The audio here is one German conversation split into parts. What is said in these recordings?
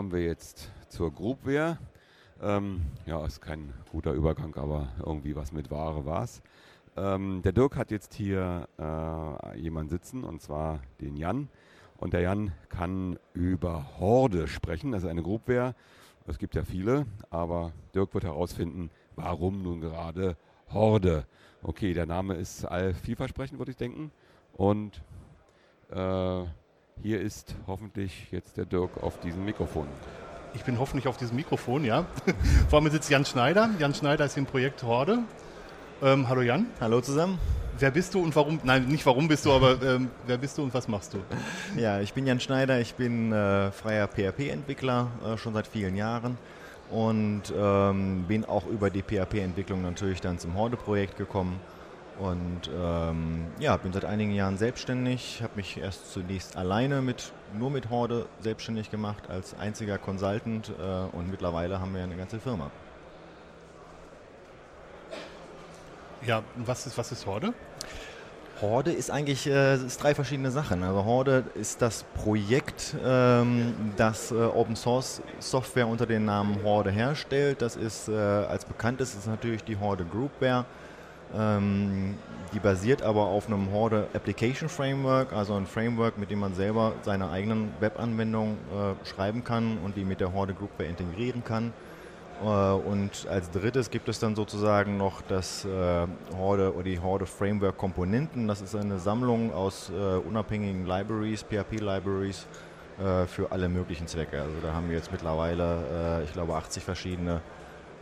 kommen wir jetzt zur Groupware. Ähm, ja, ist kein guter Übergang, aber irgendwie was mit Ware war es. Ähm, der Dirk hat jetzt hier äh, jemanden sitzen, und zwar den Jan. Und der Jan kann über Horde sprechen, das ist eine Groupware. Es gibt ja viele, aber Dirk wird herausfinden, warum nun gerade Horde. Okay, der Name ist all vielversprechend, würde ich denken. Und äh, hier ist hoffentlich jetzt der Dirk auf diesem Mikrofon. Ich bin hoffentlich auf diesem Mikrofon, ja. Vor mir sitzt Jan Schneider. Jan Schneider ist im Projekt Horde. Ähm, hallo Jan. Hallo zusammen. Wer bist du und warum? Nein, nicht warum bist du, aber ähm, wer bist du und was machst du? Ja, ich bin Jan Schneider. Ich bin äh, freier PHP-Entwickler äh, schon seit vielen Jahren und ähm, bin auch über die PHP-Entwicklung natürlich dann zum Horde-Projekt gekommen und ähm, ja, bin seit einigen Jahren selbstständig, habe mich erst zunächst alleine mit nur mit Horde selbstständig gemacht als einziger Consultant äh, und mittlerweile haben wir eine ganze Firma. Ja, was ist, was ist Horde? Horde ist eigentlich äh, ist drei verschiedene Sachen. Also Horde ist das Projekt, ähm, das äh, Open Source Software unter dem Namen Horde herstellt. Das ist äh, als bekannt ist, ist natürlich die Horde Groupware. Ähm, die basiert aber auf einem Horde Application Framework, also ein Framework, mit dem man selber seine eigenen Webanwendungen äh, schreiben kann und die mit der Horde Groupware integrieren kann. Äh, und als drittes gibt es dann sozusagen noch das äh, Horde oder die Horde Framework Komponenten. Das ist eine Sammlung aus äh, unabhängigen Libraries, PHP-Libraries äh, für alle möglichen Zwecke. Also da haben wir jetzt mittlerweile, äh, ich glaube, 80 verschiedene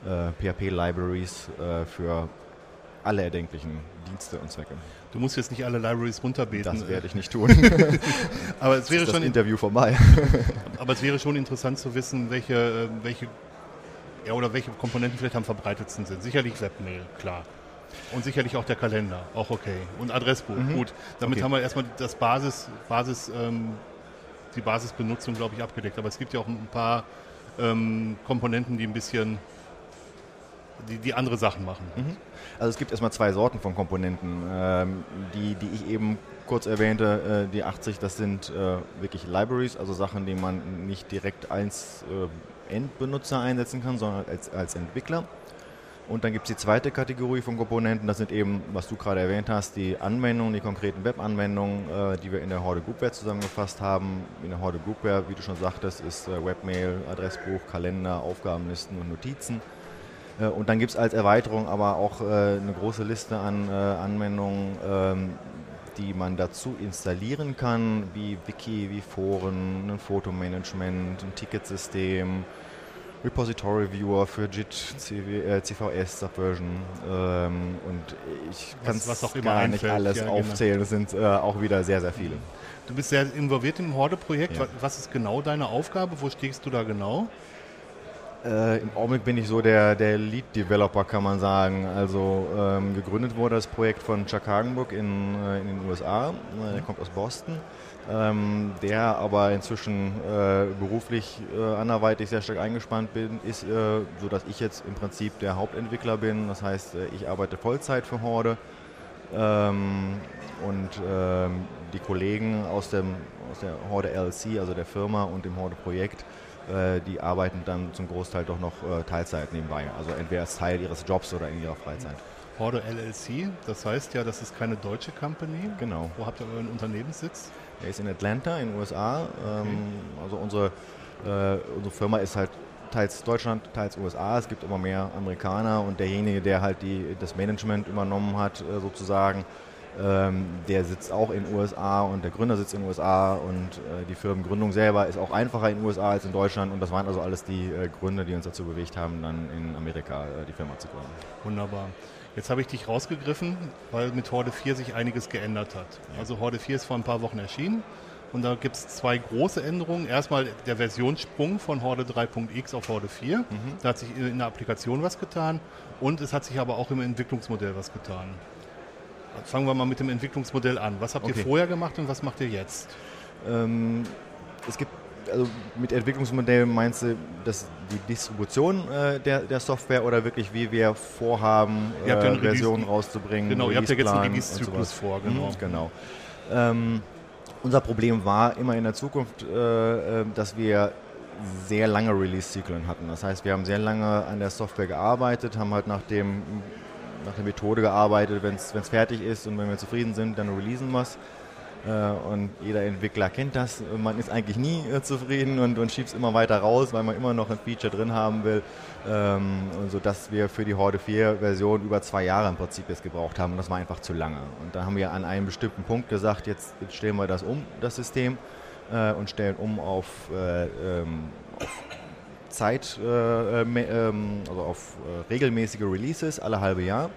PHP-Libraries für alle erdenklichen Dienste und Zwecke. Du musst jetzt nicht alle Libraries runterbeten. Das werde ich nicht tun. aber es wäre das schon Interview vorbei. aber es wäre schon interessant zu wissen, welche, äh, welche, ja, oder welche Komponenten vielleicht am verbreitetsten sind. Sicherlich Webmail, klar. Und sicherlich auch der Kalender, auch okay. Und Adressbuch, mhm. gut. Damit okay. haben wir erstmal das Basis, Basis, ähm, die Basisbenutzung, glaube ich, abgedeckt. Aber es gibt ja auch ein paar ähm, Komponenten, die ein bisschen die, die andere Sachen machen. Mhm. Also es gibt erstmal zwei Sorten von Komponenten. Ähm, die, die ich eben kurz erwähnte, äh, die 80, das sind äh, wirklich Libraries, also Sachen, die man nicht direkt als äh, Endbenutzer einsetzen kann, sondern als, als Entwickler. Und dann gibt es die zweite Kategorie von Komponenten, das sind eben, was du gerade erwähnt hast, die Anwendungen, die konkreten Webanwendungen, äh, die wir in der Horde Groupware zusammengefasst haben. In der Horde Groupware, wie du schon sagtest, ist äh, Webmail, Adressbuch, Kalender, Aufgabenlisten und Notizen. Äh, und dann gibt es als Erweiterung aber auch äh, eine große Liste an äh, Anwendungen, ähm, die man dazu installieren kann, wie Wiki, wie Foren, ein Fotomanagement, ein Ticketsystem, Repository Viewer für JIT, CW, CVS, Subversion ähm, und ich kann es gar einfällt. nicht alles ja, genau. aufzählen, es sind äh, auch wieder sehr, sehr viele. Du bist sehr involviert im Horde-Projekt. Ja. Was ist genau deine Aufgabe? Wo stehst du da genau? Äh, Im Augenblick bin ich so der, der Lead-Developer, kann man sagen. Also ähm, gegründet wurde das Projekt von Chuck Hagenburg in, äh, in den USA. Äh, der kommt aus Boston. Ähm, der aber inzwischen äh, beruflich äh, anderweitig sehr stark eingespannt bin, ist, äh, so dass ich jetzt im Prinzip der Hauptentwickler bin. Das heißt, äh, ich arbeite Vollzeit für Horde ähm, und ähm, die Kollegen aus, dem, aus der Horde LLC, also der Firma und dem Horde Projekt, äh, die arbeiten dann zum Großteil doch noch äh, Teilzeit nebenbei. Also entweder als Teil ihres Jobs oder in ihrer Freizeit. Horde LLC, das heißt ja, das ist keine deutsche Company. Genau. Wo habt ihr euren Unternehmenssitz? Der ist in Atlanta, in den USA. Ähm, okay. Also unsere, äh, unsere Firma ist halt teils Deutschland, teils USA. Es gibt immer mehr Amerikaner und derjenige, der halt die, das Management übernommen hat, äh, sozusagen, ähm, der sitzt auch in den USA und der Gründer sitzt in den USA und äh, die Firmengründung selber ist auch einfacher in den USA als in Deutschland und das waren also alles die äh, Gründe, die uns dazu bewegt haben, dann in Amerika äh, die Firma zu gründen. Wunderbar. Jetzt habe ich dich rausgegriffen, weil mit Horde 4 sich einiges geändert hat. Ja. Also Horde 4 ist vor ein paar Wochen erschienen und da gibt es zwei große Änderungen. Erstmal der Versionssprung von Horde 3.x auf Horde 4. Mhm. Da hat sich in der Applikation was getan und es hat sich aber auch im Entwicklungsmodell was getan. Fangen wir mal mit dem Entwicklungsmodell an. Was habt okay. ihr vorher gemacht und was macht ihr jetzt? Ähm, es gibt also mit Entwicklungsmodell meinst du dass die Distribution äh, der, der Software oder wirklich wie wir vorhaben, äh, Versionen rauszubringen? Genau, ihr habt ja jetzt einen Release-Zyklus vor, genau. Mhm, genau. Ähm, unser Problem war immer in der Zukunft, äh, äh dass wir sehr lange Release-Zyklen hatten. Das heißt, wir haben sehr lange an der Software gearbeitet, haben halt nach, dem, nach der Methode gearbeitet, wenn es fertig ist und wenn wir zufrieden sind, dann releasen wir es. Äh, und jeder Entwickler kennt das. Man ist eigentlich nie äh, zufrieden und, und schiebt es immer weiter raus, weil man immer noch ein Feature drin haben will. Ähm, sodass wir für die Horde 4 Version über zwei Jahre im Prinzip jetzt gebraucht haben. Und das war einfach zu lange. Und da haben wir an einem bestimmten Punkt gesagt, jetzt, jetzt stellen wir das um, das System, äh, und stellen um auf, äh, ähm, auf Zeit, äh, ähm, also auf äh, regelmäßige Releases alle halbe Jahr.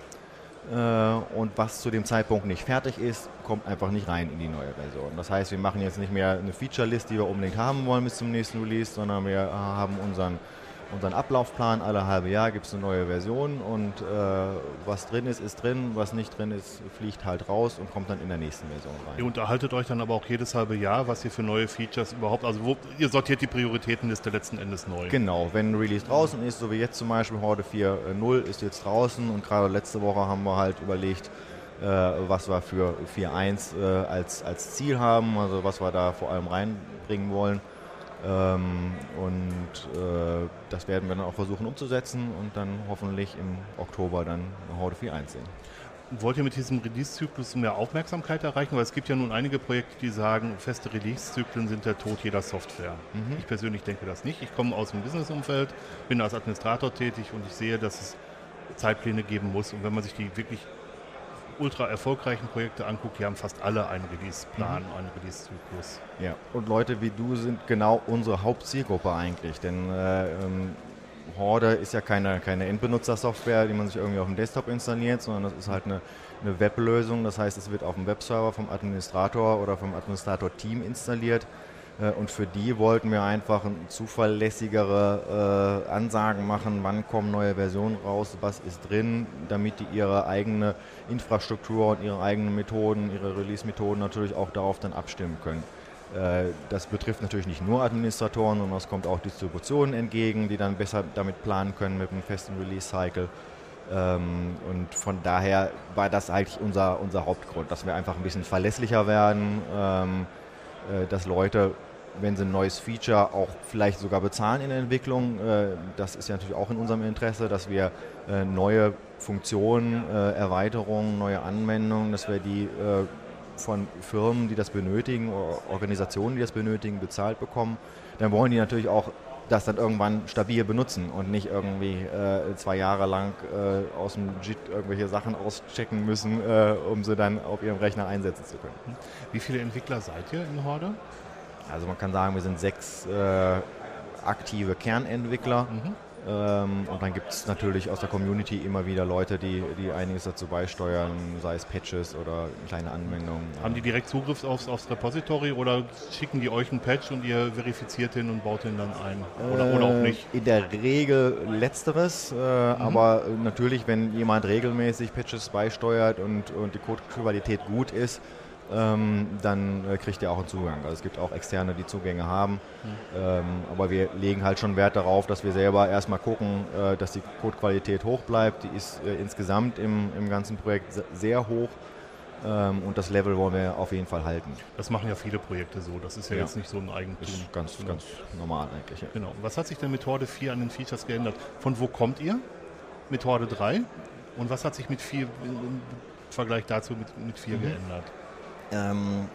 Äh, und was zu dem Zeitpunkt nicht fertig ist, kommt einfach nicht rein in die neue Version. Das heißt, wir machen jetzt nicht mehr eine Feature-List, die wir unbedingt haben wollen bis zum nächsten Release, sondern wir haben unseren unseren Ablaufplan. Alle halbe Jahr gibt es eine neue Version und äh, was drin ist, ist drin, was nicht drin ist, fliegt halt raus und kommt dann in der nächsten Version rein. Ihr unterhaltet euch dann aber auch jedes halbe Jahr, was ihr für neue Features überhaupt, also wo, ihr sortiert die Prioritätenliste letzten Endes neu. Genau, wenn ein Release draußen ist, so wie jetzt zum Beispiel Horde 4.0 ist jetzt draußen und gerade letzte Woche haben wir halt überlegt, äh, was wir für 4.1 äh, als, als Ziel haben, also was wir da vor allem reinbringen wollen. Ähm, und äh, das werden wir dann auch versuchen umzusetzen und dann hoffentlich im Oktober dann eine Horde 4.1 sehen. Wollt ihr mit diesem Release-Zyklus mehr Aufmerksamkeit erreichen? Weil es gibt ja nun einige Projekte, die sagen, feste Release-Zyklen sind der Tod jeder Software. Mhm. Ich persönlich denke das nicht. Ich komme aus dem Business-Umfeld, bin als Administrator tätig und ich sehe, dass es Zeitpläne geben muss. Und wenn man sich die wirklich ultra erfolgreichen Projekte anguckt, die haben fast alle einen Release-Plan, mhm. einen Release-Zyklus. Ja, und Leute wie du sind genau unsere Hauptzielgruppe eigentlich, denn äh, ähm, Horde ist ja keine, keine Endbenutzersoftware, die man sich irgendwie auf dem Desktop installiert, sondern das ist halt eine, eine Weblösung. Das heißt, es wird auf dem Webserver vom Administrator oder vom Administrator-Team installiert. Äh, und für die wollten wir einfach zuverlässigere äh, Ansagen machen, wann kommen neue Versionen raus, was ist drin, damit die ihre eigene Infrastruktur und ihre eigenen Methoden, ihre Release-Methoden natürlich auch darauf dann abstimmen können. Äh, das betrifft natürlich nicht nur Administratoren, sondern es kommt auch Distributionen entgegen, die dann besser damit planen können mit einem festen Release-Cycle. Ähm, und von daher war das eigentlich unser, unser Hauptgrund, dass wir einfach ein bisschen verlässlicher werden, ähm, äh, dass Leute wenn sie ein neues Feature auch vielleicht sogar bezahlen in der Entwicklung. Äh, das ist ja natürlich auch in unserem Interesse, dass wir äh, neue Funktionen, äh, Erweiterungen, neue Anwendungen, dass wir die von Firmen, die das benötigen, Organisationen, die das benötigen, bezahlt bekommen. Dann wollen die natürlich auch das dann irgendwann stabil benutzen und nicht irgendwie zwei Jahre lang aus dem JIT irgendwelche Sachen auschecken müssen, um sie dann auf ihrem Rechner einsetzen zu können. Wie viele Entwickler seid ihr in Horde? Also man kann sagen, wir sind sechs äh, aktive Kernentwickler. Mhm. Ähm, und dann gibt es natürlich aus der Community immer wieder Leute, die, die einiges dazu beisteuern, sei es Patches oder kleine Anwendungen. Haben die direkt Zugriff aufs, aufs Repository oder schicken die euch einen Patch und ihr verifiziert den und baut den dann ein? Oder, äh, oder auch nicht? In der Regel letzteres, äh, mhm. aber natürlich, wenn jemand regelmäßig Patches beisteuert und, und die Codequalität gut ist, ähm, dann äh, kriegt ihr auch einen Zugang. Also es gibt auch Externe, die Zugänge haben. Mhm. Ähm, aber wir legen halt schon Wert darauf, dass wir selber erstmal gucken, äh, dass die Codequalität hoch bleibt. Die ist äh, insgesamt im, im ganzen Projekt sehr hoch. Ähm, und das Level wollen wir auf jeden Fall halten. Das machen ja viele Projekte so. Das ist ja, ja. jetzt nicht so ein Eigentum. Ist ganz, genau. ganz normal eigentlich. Ja. Genau. Was hat sich denn mit Horde 4 an den Features geändert? Von wo kommt ihr? Mit Horde 3? Und was hat sich mit 4 im Vergleich dazu mit, mit 4 mhm. geändert? Ähm,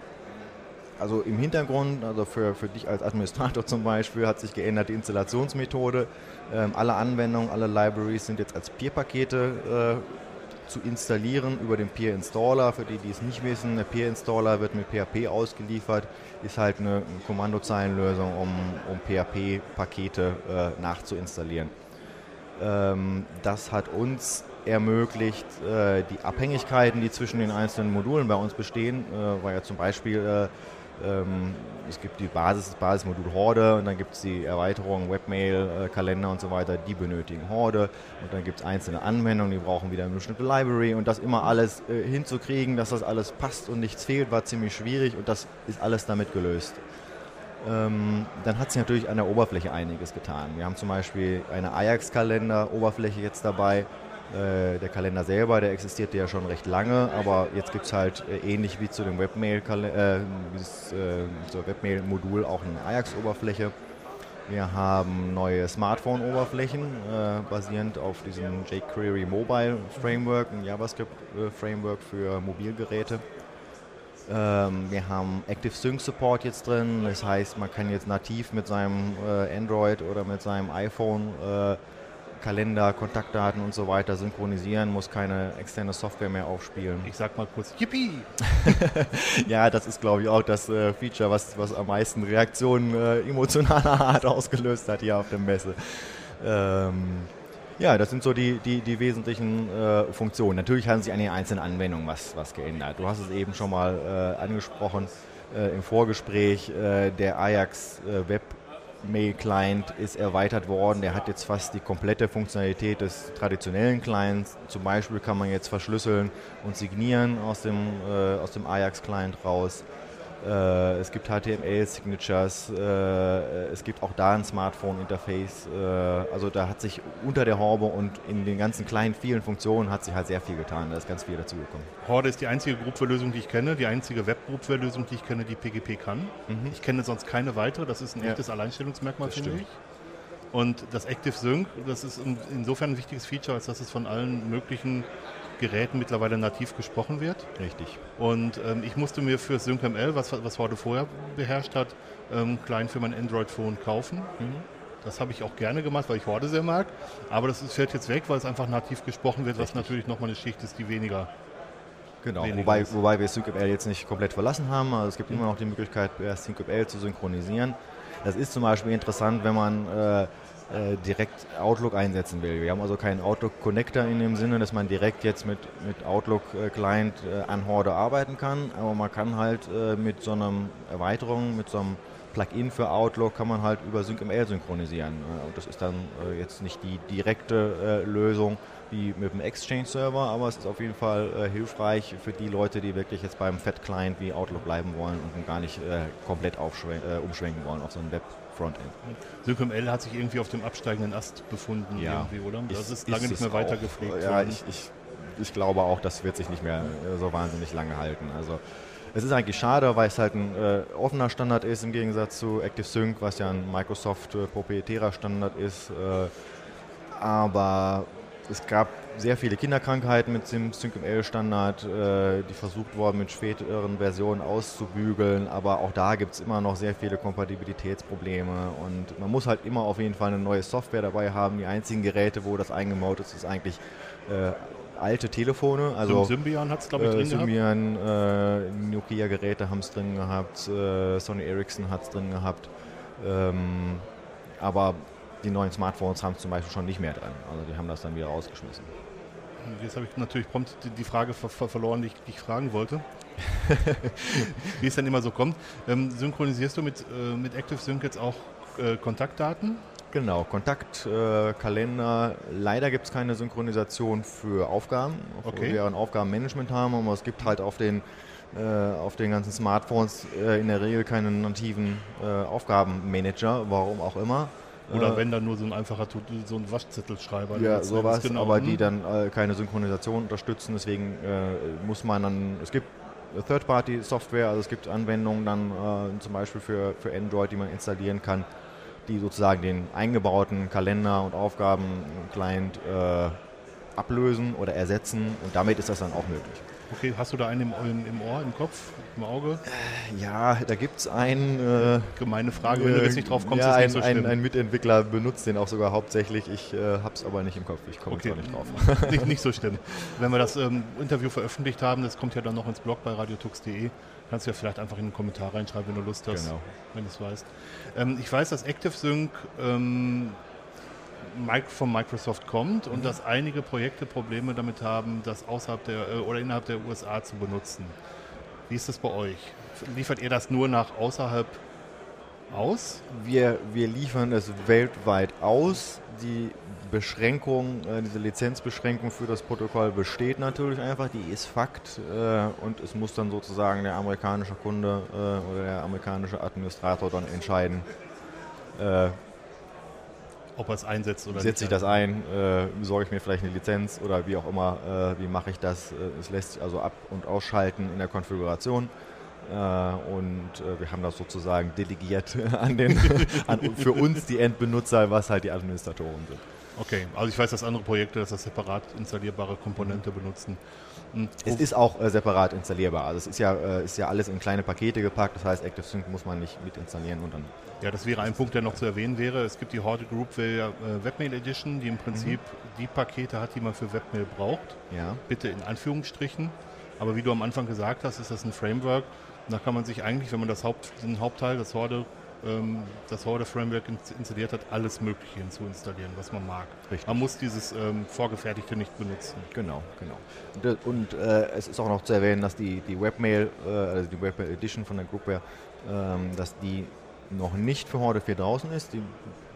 also im Hintergrund, also für, für dich als Administrator zum Beispiel, hat sich geändert die Installationsmethode. Ähm, alle Anwendungen, alle Libraries sind jetzt als Peer-Pakete äh, zu installieren über den Peer-Installer. Für die, die es nicht wissen, der Peer-Installer wird mit PHP ausgeliefert, ist halt eine Kommandozeilenlösung, um, um PHP-Pakete äh, nachzuinstallieren. Ähm, das hat uns ermöglicht, äh, die Abhängigkeiten, die zwischen den einzelnen Modulen bei uns bestehen, äh, war ja zum Beispiel, äh, ähm, es gibt die Basis, das Basismodul Horde und dann gibt es die Erweiterung Webmail, Kalender und so weiter, die benötigen Horde und dann gibt es einzelne Anwendungen, die brauchen wieder eine bestimmte Library und das immer alles hinzukriegen, dass das alles passt und nichts fehlt, war ziemlich schwierig und das ist alles damit gelöst. Ähm, dann hat sich natürlich an der Oberfläche einiges getan. Wir haben zum Beispiel eine Ajax-Kalender-Oberfläche jetzt dabei, äh, der Kalender selber, der existierte ja schon recht lange, aber jetzt gibt es halt äh, ähnlich wie zu dem Webmail, äh, äh, Webmail-Modul auch eine Ajax-Oberfläche. Wir haben neue Smartphone-Oberflächen, basierend auf diesem jQuery Mobile Framework, ein JavaScript-Framework für Mobilgeräte. Ähm, wir haben Active Sync Support jetzt drin, das heißt, man kann jetzt nativ mit seinem Android oder mit seinem iPhone Kalender, Kontaktdaten und so weiter synchronisieren, muss keine externe Software mehr aufspielen. Ich sag mal kurz, Yippie! ja, das ist glaube ich auch das äh, Feature, was, was am meisten Reaktionen äh, emotionaler Art ausgelöst hat hier auf der Messe. Ähm, ja, das sind so die, die, die wesentlichen äh, Funktionen. Natürlich haben sich an den einzelnen Anwendungen was, was geändert. Du hast es eben schon mal äh, angesprochen äh, im Vorgespräch. Äh, der Ajax Web Mail Client ist erweitert worden. Der hat jetzt fast die komplette Funktionalität des traditionellen Clients. Zum Beispiel kann man jetzt verschlüsseln und signieren aus dem, äh, dem Ajax Client raus. Äh, es gibt HTML-Signatures, äh, es gibt auch da ein Smartphone-Interface. Äh, also da hat sich unter der Haube und in den ganzen kleinen, vielen Funktionen hat sich halt sehr viel getan. Da ist ganz viel dazugekommen. Horde ist die einzige Groupware-Lösung, die ich kenne, die einzige Web-Groupware-Lösung, die ich kenne, die PGP kann. Mhm. Ich kenne sonst keine weitere. Das ist ein ja. echtes Alleinstellungsmerkmal, finde ich. Und das Active Sync, das ist insofern ein wichtiges Feature, als dass es von allen möglichen Geräten mittlerweile nativ gesprochen wird. Richtig. Und ähm, ich musste mir für SyncML, was, was Horde vorher beherrscht hat, ähm, klein für mein Android-Phone kaufen. Mhm. Das habe ich auch gerne gemacht, weil ich Horde sehr mag. Aber das fällt jetzt weg, weil es einfach nativ gesprochen wird, Richtig. was natürlich nochmal eine Schicht ist, die weniger Genau, wobei, wobei wir SyncML jetzt nicht komplett verlassen haben. Also es gibt immer noch die Möglichkeit, SyncML zu synchronisieren. Das ist zum Beispiel interessant, wenn man äh, äh, direkt Outlook einsetzen will. Wir haben also keinen Outlook Connector in dem Sinne, dass man direkt jetzt mit, mit Outlook äh, äh, an Horde arbeiten kann, aber man kann halt äh, mit so einer Erweiterung, mit so einem Plugin für Outlook kann man halt über SyncML synchronisieren. Äh, und das ist dann äh, jetzt nicht die direkte Lösung wie mit dem Exchange-Server, aber es ist auf jeden Fall hilfreich für die Leute, die wirklich jetzt beim Fat-Client wie Outlook bleiben wollen und gar nicht komplett umschwenken wollen auf so ein Web. Frontend. SyncML hat sich irgendwie auf dem absteigenden Ast befunden, ja. oder? Das ist, ist lange nicht mehr weiter gepflegt. Ja, ich, ich, ich, glaube auch, das wird sich nicht mehr so wahnsinnig lange halten. Also es ist eigentlich schade, weil es halt ein äh, offener Standard ist im Gegensatz zu ActiveSync, was ja ein Microsoft äh, proprietärer Standard ist. Äh, aber es gab sehr viele Kinderkrankheiten mit dem SyncML-Standard, äh, die versucht wurden mit späteren Versionen auszubügeln, aber auch da gibt es immer noch sehr viele Kompatibilitätsprobleme und man muss halt immer auf jeden Fall eine neue Software dabei haben. Die einzigen Geräte, wo das eingebaut ist, ist eigentlich äh, alte Telefone. Also Symbian hat es, glaube ich, drin äh, Symbian, gehabt. Äh, Nokia-Geräte haben es drin gehabt, äh, Sony Ericsson hat es drin gehabt. Ähm, aber die neuen Smartphones haben es zum Beispiel schon nicht mehr dran. Also die haben das dann wieder rausgeschmissen. Jetzt habe ich natürlich prompt die Frage ver verloren, die ich, die ich, fragen wollte. Wie es dann immer so kommt. Ähm, synchronisierst du mit, äh, mit ActiveSync jetzt auch äh, Kontaktdaten? Genau, Kontakt, äh, Kalender. Leider gibt es keine Synchronisation für Aufgaben, okay. wir ein Aufgabenmanagement haben, aber es gibt halt auf den, äh, auf den ganzen Smartphones äh, in der Regel keinen nativen äh, Aufgabenmanager, warum auch immer. Oder äh, wenn dann nur so ein einfacher so ein Waschzettelschreiber. Ja, sowas, genau. aber die dann äh, keine Synchronisation unterstützen. Deswegen äh, muss man dann, es gibt Third-Party-Software, also es gibt Anwendungen dann äh, zum Beispiel für, für Android, die man installieren kann, die sozusagen den eingebauten Kalender- und Aufgaben-Client äh, ablösen oder ersetzen und damit ist das dann auch möglich. Okay, hast du da einen im, im, Ohr, im Kopf, im Auge? Äh, ja, da gibt es einen. Äh, Gemeine Frage, wenn du jetzt nicht drauf kommst, ja, ist nicht ein, so schlimm. Ein, ein, Mitentwickler benutzt den auch sogar hauptsächlich. Ich äh, habe es aber nicht im Kopf. Ich komme okay. nicht drauf. nicht, nicht, so schlimm. Wenn wir das ähm, Interview veröffentlicht haben, das kommt ja dann noch ins Blog bei radiotux.de, kannst du ja vielleicht einfach in den Kommentar reinschreiben, wenn du Lust hast, genau. wenn du es weißt. Ähm, ich weiß, dass ActiveSync ähm, von Microsoft kommt und mhm. dass einige Projekte Probleme damit haben, das außerhalb der äh, oder innerhalb der USA zu benutzen. Wie ist das bei euch? Liefert ihr das nur nach außerhalb aus? Wir, wir liefern es weltweit aus. Die Beschränkung, äh, diese Lizenzbeschränkung für das Protokoll besteht natürlich einfach, die ist Fakt äh, und es muss dann sozusagen der amerikanische Kunde oder der amerikanische Administrator dann entscheiden, ob er es einsetzt oder Setze ich das ein, äh, besorge ich mir vielleicht eine Lizenz oder wie auch immer, äh, wie mache ich das? Äh, es lässt sich also ab- und ausschalten in der Konfiguration. Äh, und äh, wir haben das sozusagen delegiert an den, an, für uns die Endbenutzer, was halt die Administratoren sind. Okay, also ich weiß, dass andere Projekte das als separat installierbare Komponente benutzen. Und es ist auch äh, separat installierbar. Also es ist ja, äh, ist ja alles in kleine Pakete gepackt. Das heißt, ActiveSync muss man nicht mit installieren und dann. Ja, das wäre ein Punkt, der noch zu erwähnen wäre. Es gibt die Horde Group äh, Webmail Edition, die im Prinzip mhm. die Pakete hat, die man für Webmail braucht. Ja. Bitte in Anführungsstrichen. Aber wie du am Anfang gesagt hast, ist das ein Framework. Da kann man sich eigentlich, wenn man das Haupt, den Hauptteil, das Horde ähm, das Horde Framework installiert hat, alles Mögliche hinzuinstallieren, was man mag. Richtig. Man muss dieses ähm, Vorgefertigte nicht benutzen. Genau, genau. Und, und äh, es ist auch noch zu erwähnen, dass die, die Webmail, äh, also die Webmail Edition von der Groupware, ähm, dass die noch nicht für Horde 4 draußen ist. Die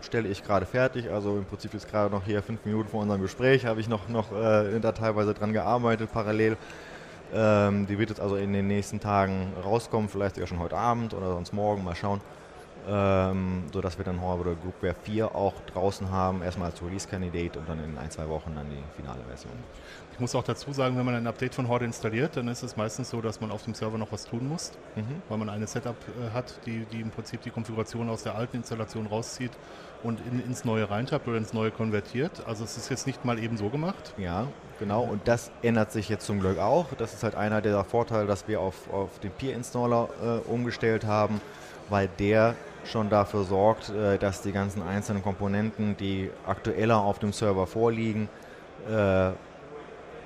stelle ich gerade fertig. Also im Prinzip ist gerade noch hier fünf Minuten vor unserem Gespräch, habe ich noch, noch äh, da teilweise dran gearbeitet, parallel. Ähm, die wird jetzt also in den nächsten Tagen rauskommen, vielleicht sogar schon heute Abend oder sonst morgen, mal schauen ähm, sodass wir dann Horde Groupware 4 auch draußen haben, erstmal als Release-Candidate und dann in ein, zwei Wochen dann die finale Version. Ich muss auch dazu sagen, wenn man ein Update von Horde installiert, dann ist es meistens so, dass man auf dem Server noch was tun muss, mhm. weil man eine Setup äh, hat, die, die im Prinzip die Konfiguration aus der alten Installation rauszieht und in, ins neue reintappt oder ins neue konvertiert. Also es ist jetzt nicht mal eben so gemacht. Ja, genau. Und das ändert sich jetzt zum Glück auch. Das ist halt einer der Vorteile, dass wir auf, auf den Peer-Installer äh, umgestellt haben, weil der schon dafür sorgt, äh, dass die ganzen einzelnen Komponenten, die aktueller auf dem Server vorliegen, äh,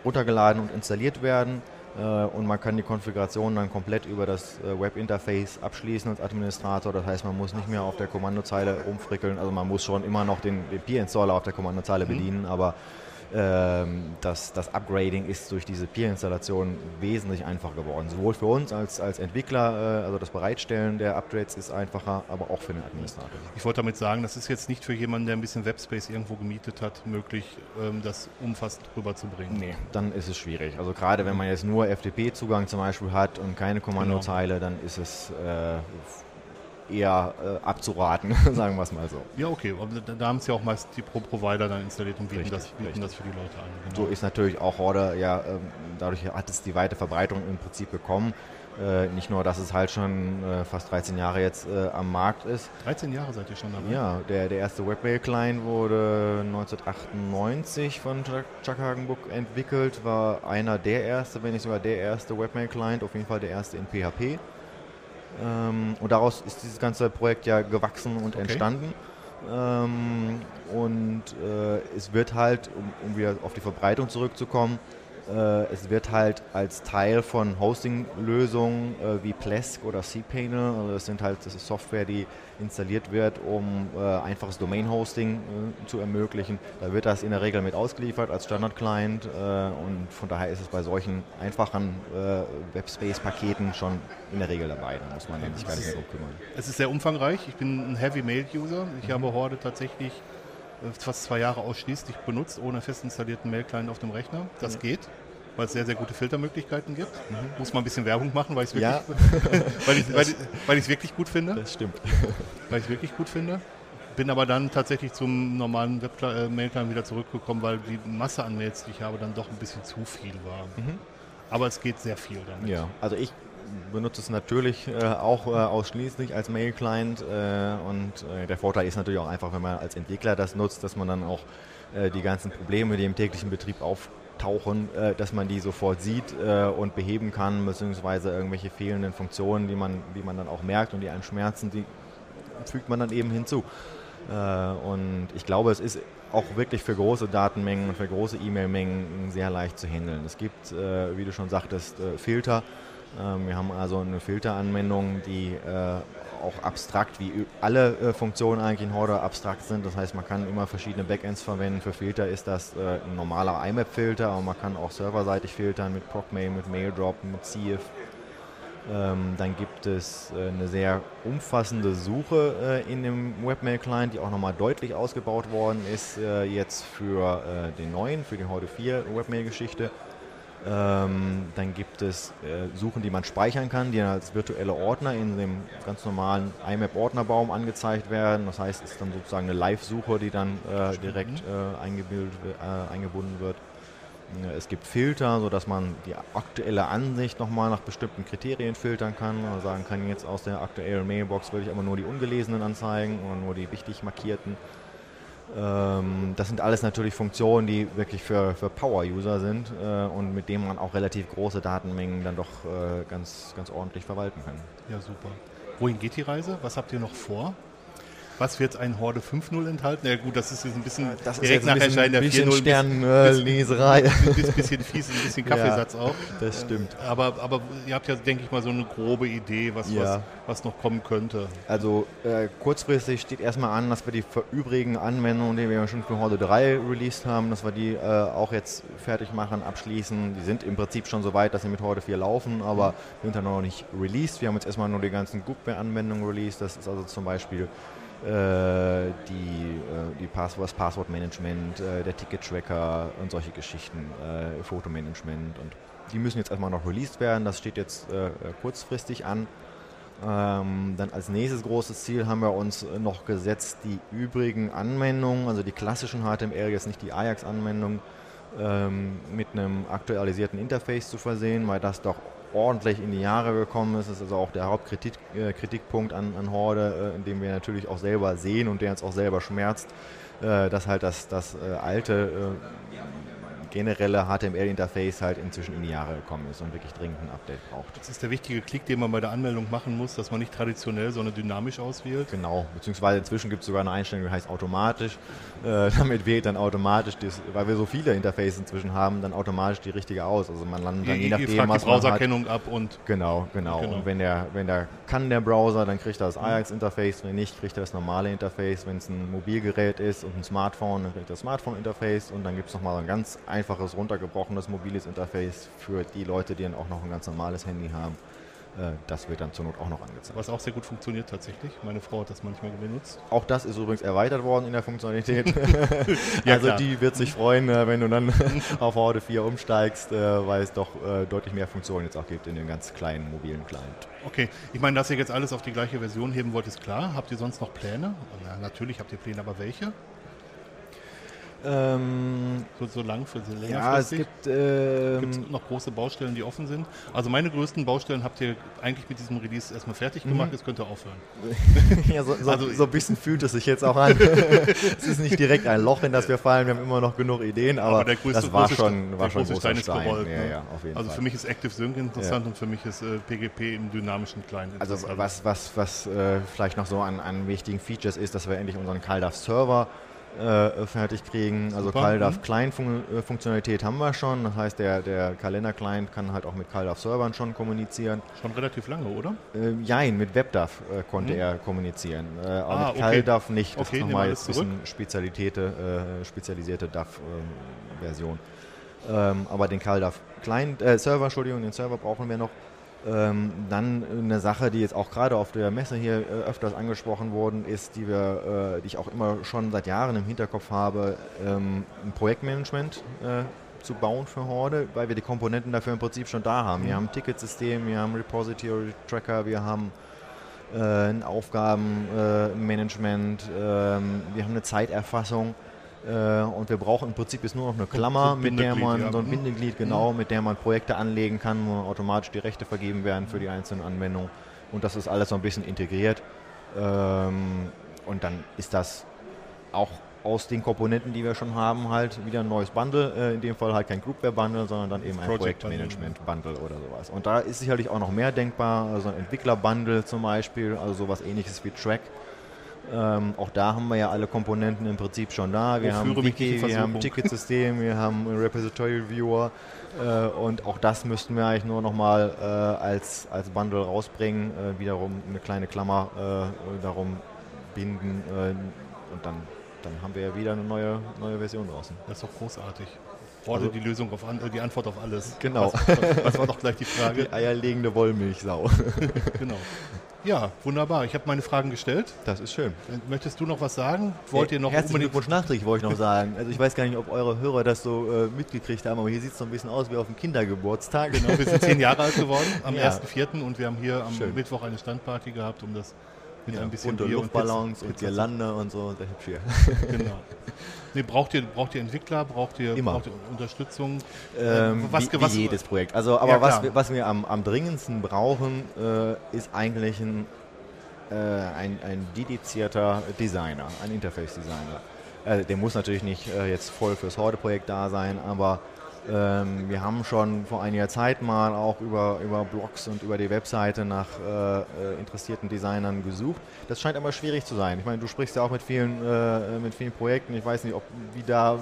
runtergeladen und installiert werden. Äh, und man kann die Konfiguration dann komplett über das Webinterface abschließen als Administrator. Das heißt, man muss nicht mehr auf der Kommandozeile rumfrickeln. Also man muss schon immer noch den, den Peer-Installer auf der Kommandozeile mhm. bedienen, aber ähm, das, das Upgrading ist durch diese Peer-Installation wesentlich einfacher geworden. Sowohl für uns als, als Entwickler, äh, also das Bereitstellen der Upgrades ist einfacher, aber auch für den Administrator. Ich wollte damit sagen, das ist jetzt nicht für jemanden, der ein bisschen Webspace irgendwo gemietet hat, möglich, ähm, das umfassend rüberzubringen. Nee, dann ist es schwierig. Also gerade wenn man jetzt nur FTP-Zugang zum Beispiel hat und keine Kommandozeile, genau. dann ist es äh, eher äh, abzuraten, sagen wir es mal so. Ja, okay, aber da, haben es ja auch meist die Pro Provider dann installiert und bieten, richtig, das, bieten das für die Leute an. Genau. So ist natürlich auch Horde, ja, ähm, dadurch hat es die weite Verbreitung im Prinzip bekommen. Äh, nicht nur, dass es halt schon äh, fast 13 Jahre jetzt äh, am Markt ist. 13 Jahre seid ihr schon dabei? Ja, der, der erste Webmail-Client wurde 1998 von Chuck Hagenbuck entwickelt, war einer der erste, wenn nicht sogar der erste Webmail-Client, auf jeden Fall der erste in PHP. Ähm, und daraus ist dieses ganze Projekt ja gewachsen und okay. entstanden. Ähm, und äh, es wird halt, um, um, wieder auf die Verbreitung zurückzukommen, äh, es wird halt als Teil von Hosting-Lösungen äh, wie Plesk oder cPanel, also das sind halt das Software, die installiert wird, um äh, einfaches Domain-Hosting äh, zu ermöglichen. Da wird das in der Regel mit ausgeliefert als Standard-Client äh, und von daher ist es bei solchen einfachen äh, Webspace-Paketen schon in der Regel dabei. Da muss man sich gar nicht so kümmern. Es ist sehr umfangreich. Ich bin ein Heavy-Mail-User. Ich mhm. habe Horde tatsächlich äh, fast zwei Jahre ausschließlich benutzt, ohne fest installierten Mail-Client auf dem Rechner. Das ja. geht weil es sehr, sehr gute Filtermöglichkeiten gibt. Mhm. Muss man ein bisschen Werbung machen, weil ich es wirklich, ja. weil ich, wirklich gut finde. Das stimmt. Weil ich es wirklich gut finde. Bin aber dann tatsächlich zum normalen Web-Mail-Client wieder zurückgekommen, weil die Masse an Mails, die ich habe, dann doch ein bisschen zu viel war. Mhm. Aber es geht sehr viel damit. Ja, also ich benutze es natürlich äh, auch äh, ausschließlich als Mail-Client äh, und äh, der Vorteil ist natürlich auch einfach, wenn man als Entwickler das nutzt, dass man dann auch äh, die ganzen Probleme, die im täglichen Betrieb auf auftauchen, äh, dass man die sofort sieht äh, und beheben kann, beziehungsweise irgendwelche fehlenden Funktionen, die man, die man dann auch merkt und die einen schmerzen, die fügt man dann eben hinzu. Äh, und ich glaube, es ist auch wirklich für große Datenmengen und für große E-Mail-Mengen sehr leicht zu handeln. Es gibt, äh, wie du schon sagtest, äh, Filter. Ähm, wir haben also eine Filteranwendung, die äh, auch abstrakt, wie alle äh, Funktionen eigentlich in Horde abstrakt sind. Das heißt, man kann immer verschiedene Backends verwenden. Für Filter ist das äh, ein normaler IMAP-Filter, aber man kann auch serverseitig filtern mit ProcMail, mit MailDrop, mit CIF. Ähm, dann gibt es eine sehr umfassende Suche in dem Webmail-Client, die auch nochmal deutlich ausgebaut worden ist, jetzt für den neuen, für die Horde 4 Webmail-Geschichte. Ähm, dann gibt es äh, Suchen, die man speichern kann, die als virtuelle Ordner in dem ganz normalen IMAP-Ordnerbaum angezeigt werden. Das heißt, es ist dann sozusagen eine Live-Suche, die dann äh, direkt äh, äh, eingebunden wird. es gibt Filter, sodass man die aktuelle Ansicht nochmal nach bestimmten Kriterien filtern kann. Also sagen kann, jetzt aus der aktuellen Mailbox will ich aber nur die ungelesenen anzeigen oder nur die wichtig markierten. Ähm, das sind alles natürlich Funktionen, die wirklich für, für Power-User sind äh, und mit denen man auch relativ große Datenmengen dann doch äh, ganz, ganz ordentlich verwalten kann. Ja, super. Wohin geht die Reise? Was habt ihr noch vor? Was wird ein Horde 5.0 enthalten? Ja gut, das ist jetzt ein bisschen das direkt nach Erscheinen der 4.0. Sternleserei. Ein bisschen, bisschen fies, ein bisschen Kaffeesatz ja, auch. Das stimmt. Aber, aber ihr habt ja, denke ich mal, so eine grobe Idee, was, ja. was, was noch kommen könnte. Also äh, kurzfristig steht erstmal an, dass wir die übrigen Anwendungen, die wir schon für Horde 3 released haben, dass wir die äh, auch jetzt fertig machen, abschließen. Die sind im Prinzip schon so weit, dass sie mit Horde 4 laufen, aber sind dann noch nicht released. Wir haben jetzt erstmal nur die ganzen Groupware-Anwendungen released. Das ist also zum Beispiel die, äh, die Pass das Passwortmanagement, äh, der Ticket-Tracker und solche Geschichten, Fotomanagement und die müssen jetzt erstmal noch released werden, das steht jetzt kurzfristig an. Ähm, dann als nächstes großes Ziel haben wir uns noch gesetzt, die übrigen Anwendungen, also die klassischen HTML, jetzt nicht die Ajax-Anwendung, ähm, mit einem aktualisierten Interface zu versehen, weil das doch ordentlich in die Jahre gekommen ist. Das ist also auch der Hauptkritikpunkt äh, an, an Horde, äh, in dem wir natürlich auch selber sehen und der uns auch selber schmerzt, äh, dass halt das, das äh, alte äh, generelle HTML-Interface halt inzwischen in die Jahre gekommen ist und wirklich dringend ein Update braucht. Das ist der wichtige Klick, den man bei der Anmeldung machen muss, dass man nicht traditionell, sondern dynamisch auswählt. Genau, beziehungsweise inzwischen gibt es sogar eine Einstellung, die heißt automatisch. Äh, damit wählt dann automatisch, das, weil wir so viele Interfaces inzwischen haben, dann automatisch die richtige aus. Also man landet dann je, je nachdem, was die Browserkennung ab und genau, genau, genau. Und wenn der, wenn der kann der Browser, dann kriegt er das Ajax-Interface. Wenn nicht, kriegt er das normale Interface. Wenn es ein Mobilgerät ist und ein Smartphone, dann kriegt er das Smartphone-Interface und dann gibt es nochmal ein ganz einfaches einfaches, runtergebrochenes mobiles Interface für die Leute, die dann auch noch ein ganz normales Handy haben. Äh, das wird dann zur Not auch noch angezeigt. Was auch sehr gut funktioniert tatsächlich. Meine Frau hat das manchmal benutzt. Auch das ist übrigens erweitert worden in der Funktionalität. ja, also klar. die wird sich freuen, äh, wenn du dann auf Horde 4 umsteigst, äh, weil es doch deutlich mehr Funktionen jetzt auch gibt in dem ganz kleinen mobilen Client. Okay, ich meine, dass ihr jetzt alles auf die gleiche Version heben wollt, ist klar. Habt ihr sonst noch Pläne? Ja, natürlich habt ihr Pläne, aber welche? Ähm, so, so lang für so Ja, es gibt ähm, noch große Baustellen, die offen sind. Also meine größten Baustellen habt ihr eigentlich mit diesem Release erstmal fertig gemacht, mhm. jetzt könnt ihr aufhören. ja, so, so, also, so, ein bisschen fühlt es sich jetzt auch an. es ist nicht direkt ein Loch, in das wir fallen, wir haben immer noch genug Ideen, aber, aber größte, das war schon, war schon großer Stein. Stein. Gerollt, ne? ja, ja, also Fall. für mich ist Active Sync interessant ja. und für mich ist äh, PGP im dynamischen Client Also was, was, was äh, vielleicht noch so an, an wichtigen Features ist, dass wir endlich unseren CalDAV Server äh, fertig kriegen. Also CalDAV mhm. Client-Funktionalität haben wir schon. Das heißt, der, der Kalender-Client kann halt auch mit CalDAV-Servern schon kommunizieren. Schon relativ lange, oder? Äh, jein, mit WebDAV äh, konnte mhm. er kommunizieren. Äh, aber ah, mit CalDAV okay. nicht. Das okay, ist nochmal jetzt ein bisschen spezialisierte, äh, spezialisierte DAV-Version. Ähm, aber den CalDAV Client, äh, Server, Entschuldigung, den Server brauchen wir noch. Ähm, dann eine Sache, die jetzt auch gerade auf der Messe hier äh, öfters angesprochen worden ist, die, wir, äh, die ich auch immer schon seit Jahren im Hinterkopf habe, ähm, ein Projektmanagement äh, zu bauen für Horde, weil wir die Komponenten dafür im Prinzip schon da haben. Wir haben ein Ticketsystem, wir haben einen Repository-Tracker, wir haben äh, ein Aufgabenmanagement, ähm, wir haben eine Zeiterfassung äh, und wir brauchen im Prinzip jetzt nur noch eine Klammer, so mit der man, ja. so ein Bindeglied, genau, mhm. mit der man Projekte anlegen kann, wo automatisch die Rechte vergeben werden für die einzelnen Anwendungen. Und das ist alles so ein bisschen integriert. Ähm, und dann ist das auch aus den Komponenten, die wir schon haben, halt wieder ein neues Bundle. Äh, in dem Fall halt kein Groupware-Bundle, sondern dann eben ein Projektmanagement-Bundle oder sowas. Und da ist sicherlich auch noch mehr denkbar. Also ein Entwickler-Bundle zum Beispiel, also sowas ähnliches wie Track ähm, auch da haben wir ja alle Komponenten im Prinzip schon da. Wir haben Wiki, wir haben Ticketsystem, wir haben einen Repository Viewer äh, und auch das müssten wir eigentlich nur nochmal äh, als, als Bundle rausbringen, äh, wiederum eine kleine Klammer äh, darum binden äh, und dann, dann haben wir ja wieder eine neue, neue Version draußen. Das ist doch großartig. Worte also, die Lösung auf an, die Antwort auf alles. Genau. Was war doch gleich die Frage? Die eierlegende Wollmilchsau. genau. Ja, wunderbar. Ich habe meine Fragen gestellt. Das ist schön. Möchtest du noch was sagen? Wollt ihr noch Herzlichen Glückwunsch nachträglich, wollte ich noch sagen. Also ich weiß gar nicht, ob eure Hörer das so äh, mitgekriegt haben, aber hier sieht es so ein bisschen aus wie auf dem Kindergeburtstag. Genau, wir sind zehn Jahre alt geworden am ja. 1.4. und wir haben hier am schön. Mittwoch eine Standparty gehabt, um das Mit Ja, ein bisschen bunte Bier und Luftballons Pizza- und Pizza- Girlande und so, sehr hübsch hier. Genau. Nee, braucht ihr, braucht ihr Entwickler, braucht ihr, Immer. braucht ihr Unterstützung? Ähm, was- wie, was- wie jedes Projekt. Also, aber Ja, was, wir, was wir am, am dringendsten brauchen, äh, ist eigentlich ein, äh, ein, ein dedizierter Designer, ein Interface-Designer. Äh, der muss natürlich nicht äh, jetzt voll fürs Horde-Projekt da sein, aber ähm, wir haben schon vor einiger Zeit mal auch über, über Blogs und über die Webseite nach äh, interessierten Designern gesucht. Das scheint aber schwierig zu sein. Ich meine, du sprichst ja auch mit vielen, äh, mit vielen Projekten. Ich weiß nicht, ob wie da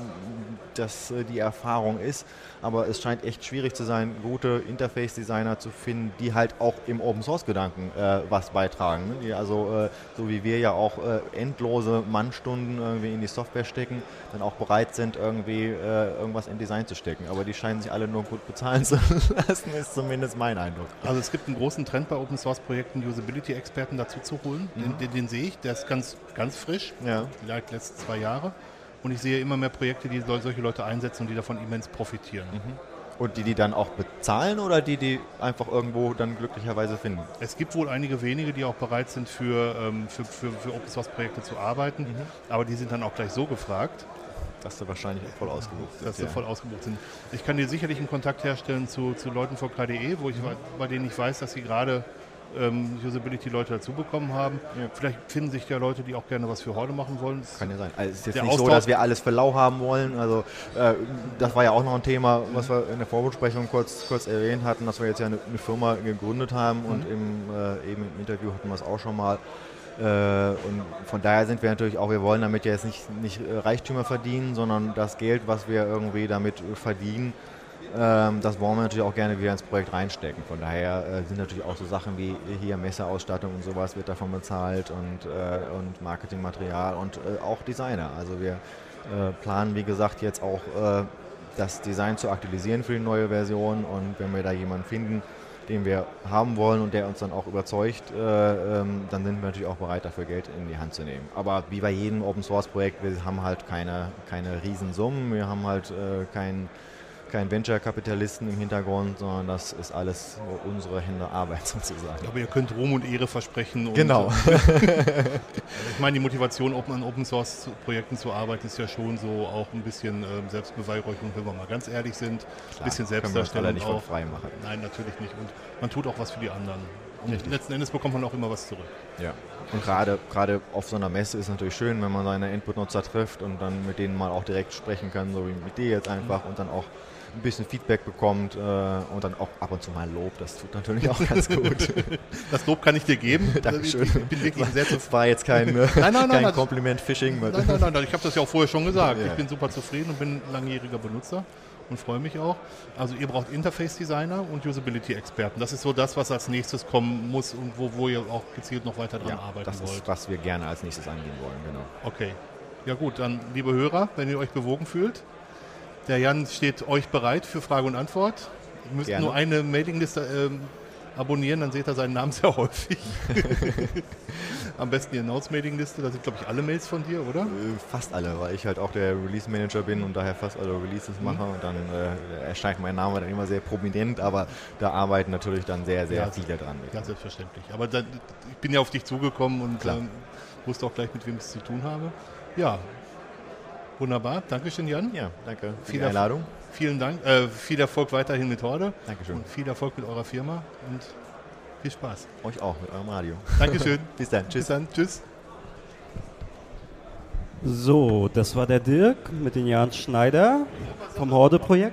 das äh, die Erfahrung ist, aber es scheint echt schwierig zu sein, gute Interface-Designer zu finden, die halt auch im Open-Source-Gedanken äh, was beitragen. Ne? Die also, äh, so wie wir ja auch äh, endlose Mannstunden irgendwie in die Software stecken, dann auch bereit sind, irgendwie irgendwas in Design zu stecken. Aber die scheinen sich alle nur gut bezahlen zu lassen, ist zumindest mein Eindruck. Also es gibt einen großen Trend bei Open Source Projekten, Usability-Experten dazu zu holen. Den, den, den sehe ich, der ist ganz, ganz frisch, Ja. vielleicht letzten zwei Jahre. Und ich sehe immer mehr Projekte, die sol- solche Leute einsetzen und die davon immens profitieren. Und die, die dann auch bezahlen oder die, die einfach irgendwo dann glücklicherweise finden? Es gibt wohl einige wenige, die auch bereit sind, für, ähm, für, für, für Open Source Projekte zu arbeiten, aber die sind dann auch gleich so gefragt, Dass du wahrscheinlich voll ausgebucht dass bist. sie voll ausgebucht sind. Ich kann dir sicherlich einen Kontakt herstellen zu, zu Leuten von KDE, wo ich, bei denen ich weiß, dass sie gerade ähm, Usability-Leute dazu bekommen haben. Ja. Vielleicht finden sich ja Leute, die auch gerne was für heute machen wollen. Kann ja sein. Also es ist jetzt nicht so, Austausch- dass wir alles für lau haben wollen. Also äh, das war ja auch noch ein Thema, was wir in der Vorbesprechung kurz, kurz erwähnt hatten, dass wir jetzt ja eine, eine Firma gegründet haben und im, äh, eben im Interview hatten wir es auch schon mal. Äh, und von daher sind wir natürlich auch, wir wollen damit ja jetzt nicht, nicht äh, Reichtümer verdienen, sondern das Geld, was wir irgendwie damit äh, verdienen, ähm, das wollen wir natürlich auch gerne wieder ins Projekt reinstecken. Von daher sind natürlich auch so Sachen wie hier Messeausstattung und sowas wird davon bezahlt und, und Marketingmaterial und auch Designer. Also wir planen, wie gesagt, jetzt auch das Design zu aktualisieren für die neue Version und wenn wir da jemanden finden, den wir haben wollen und der uns dann auch überzeugt, äh, ähm, dann sind wir natürlich auch bereit, dafür Geld in die Hand zu nehmen. Aber wie bei jedem Open Source Projekt, wir haben halt keine, keine Riesensummen, wir haben halt äh, kein kein Venture-Kapitalisten im Hintergrund, sondern das ist alles unsere Hände Arbeit sozusagen. Aber ihr könnt Ruhm und Ehre versprechen. Genau. äh, ich meine, die Motivation, an Open Source Projekten zu arbeiten, ist ja schon so auch ein bisschen ähm, Selbstbeweihräucherung, wenn wir mal ganz ehrlich sind. Ein bisschen Können wir Selbstdarstellung nicht auch. frei machen. Nein, natürlich nicht. Und man tut auch was für die anderen. Und letzten Endes bekommt man auch immer was zurück. Ja. Und gerade gerade auf so einer Messe ist es natürlich schön, wenn man seine Input-Nutzer trifft und dann mit denen mal auch direkt sprechen kann, so wie mit dir jetzt einfach und dann auch ein bisschen Feedback bekommt äh, und dann auch ab und zu mal Lob. Das tut natürlich auch ganz gut. Das Lob kann ich dir geben. Dankeschön. Ich bin wirklich sehr zufrieden. Das war jetzt kein, äh, nein, nein, kein das- Kompliment-Phishing. Nein, nein, nein, nein, ich habe das ja auch vorher schon gesagt. Ja. Ich bin super zufrieden und bin langjähriger Benutzer und freue mich auch. Also ihr braucht Interface-Designer und Usability-Experten. Das ist so das, was als nächstes kommen muss und wo, wo ihr auch gezielt noch weiter dran Ja, arbeiten das wollt. ist, was wir gerne als nächstes angehen wollen, genau. Okay. Ja gut, dann liebe Hörer, wenn ihr euch bewogen fühlt, der Jan steht euch bereit für Frage und Antwort. Ihr müsst Gerne. nur eine Mailingliste ähm, abonnieren, dann seht ihr seinen Namen sehr häufig. Am besten die Announce-Mailingliste, da sind glaube ich alle Mails von dir, oder? Äh, Fast alle, weil ich halt auch der Release-Manager bin und daher fast alle Releases Mhm. mache und dann äh, erscheint mein Name dann immer sehr prominent, aber da arbeiten natürlich dann sehr, sehr Ja, viele dran. mit. Ja, selbstverständlich. Aber da, ich bin ja auf dich zugekommen und ähm, wusste auch gleich, mit wem ich es zu tun habe. Ja, wunderbar. Dankeschön, Jan. Ja, danke für Viel die Erf- Einladung. Vielen Dank. Äh, viel Erfolg weiterhin mit Horde. Dankeschön. Und viel Erfolg mit eurer Firma und viel Spaß. Euch auch mit eurem Radio. Dankeschön. Bis dann. Bis Tschüss. dann. Tschüss. So, das war der Dirk mit den Jan Schneider vom Horde-Projekt.